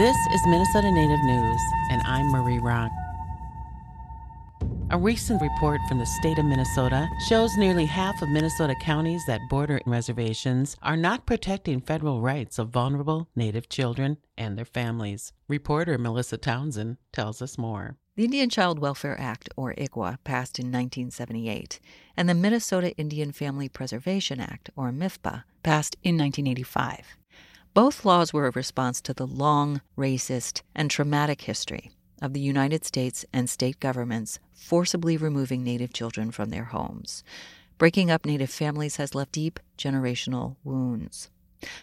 This is Minnesota Native News, and I'm Marie Rock. A recent report from the state of Minnesota shows nearly half of Minnesota counties that border reservations are not protecting federal rights of vulnerable Native children and their families. Reporter Melissa Townsend tells us more. The Indian Child Welfare Act, or ICWA, passed in 1978, and the Minnesota Indian Family Preservation Act, or MIFPA, passed in 1985. Both laws were a response to the long, racist, and traumatic history of the United States and state governments forcibly removing Native children from their homes. Breaking up Native families has left deep generational wounds.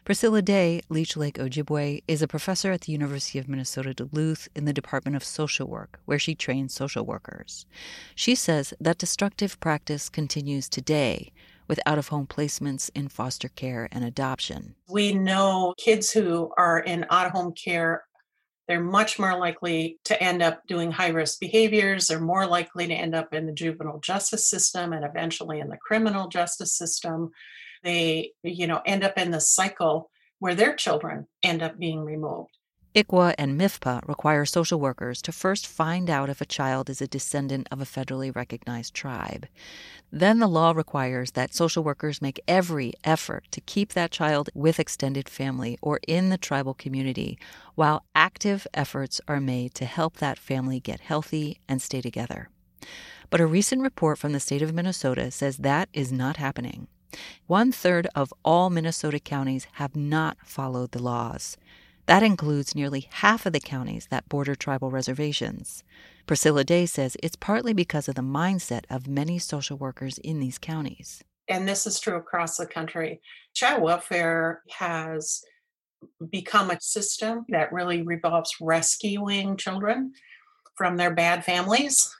Priscilla Day, Leech Lake Ojibwe, is a professor at the University of Minnesota Duluth in the Department of Social Work, where she trains social workers. She says that destructive practice continues today with out of home placements in foster care and adoption. We know kids who are in out of home care they're much more likely to end up doing high risk behaviors. They're more likely to end up in the juvenile justice system and eventually in the criminal justice system. They, you know, end up in the cycle where their children end up being removed. ICWA and MIFPA require social workers to first find out if a child is a descendant of a federally recognized tribe. Then the law requires that social workers make every effort to keep that child with extended family or in the tribal community, while active efforts are made to help that family get healthy and stay together. But a recent report from the state of Minnesota says that is not happening. One third of all Minnesota counties have not followed the laws. That includes nearly half of the counties that border tribal reservations. Priscilla Day says it's partly because of the mindset of many social workers in these counties. And this is true across the country. Child welfare has become a system that really revolves rescuing children from their bad families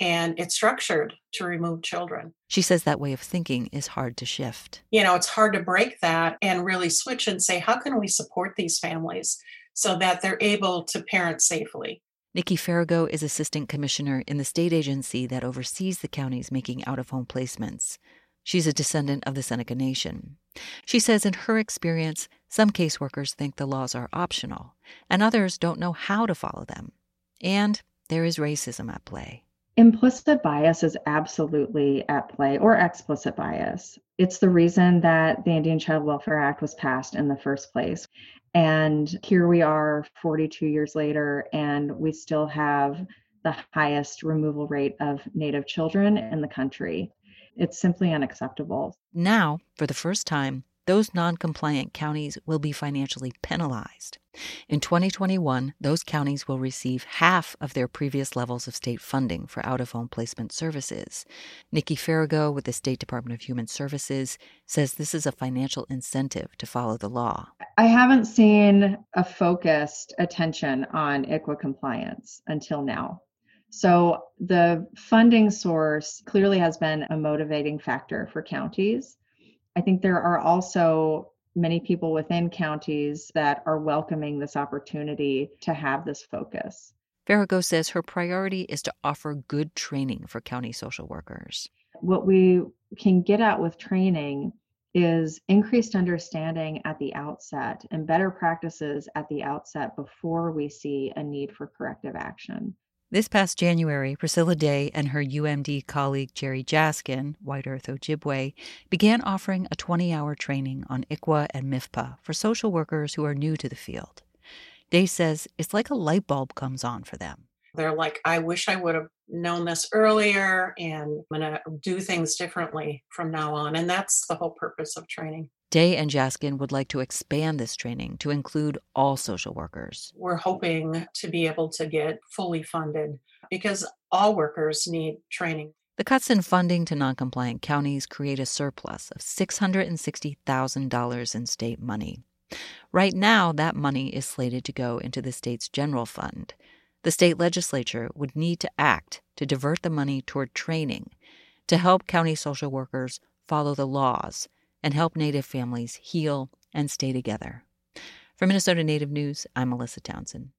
and it's structured to remove children. She says that way of thinking is hard to shift. You know, it's hard to break that and really switch and say, how can we support these families so that they're able to parent safely? Nikki Farago is assistant commissioner in the state agency that oversees the counties making out of home placements. She's a descendant of the Seneca Nation. She says, in her experience, some caseworkers think the laws are optional, and others don't know how to follow them. And there is racism at play. Implicit bias is absolutely at play, or explicit bias. It's the reason that the Indian Child Welfare Act was passed in the first place. And here we are 42 years later, and we still have the highest removal rate of Native children in the country. It's simply unacceptable. Now, for the first time, those non compliant counties will be financially penalized. In 2021, those counties will receive half of their previous levels of state funding for out of home placement services. Nikki Farago with the State Department of Human Services says this is a financial incentive to follow the law. I haven't seen a focused attention on ICWA compliance until now. So the funding source clearly has been a motivating factor for counties. I think there are also many people within counties that are welcoming this opportunity to have this focus. Farago says her priority is to offer good training for county social workers. What we can get at with training is increased understanding at the outset and better practices at the outset before we see a need for corrective action. This past January, Priscilla Day and her UMD colleague Jerry Jaskin, White Earth Ojibwe, began offering a 20 hour training on ICWA and MIFPA for social workers who are new to the field. Day says it's like a light bulb comes on for them. They're like, I wish I would have known this earlier, and I'm going to do things differently from now on. And that's the whole purpose of training. Day and Jaskin would like to expand this training to include all social workers. We're hoping to be able to get fully funded because all workers need training. The cuts in funding to noncompliant counties create a surplus of $660,000 in state money. Right now, that money is slated to go into the state's general fund. The state legislature would need to act to divert the money toward training to help county social workers follow the laws and help Native families heal and stay together. For Minnesota Native News, I'm Melissa Townsend.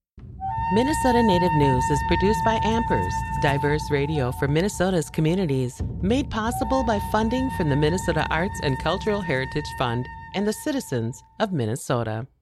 Minnesota Native News is produced by Ampers, diverse radio for Minnesota's communities, made possible by funding from the Minnesota Arts and Cultural Heritage Fund and the citizens of Minnesota.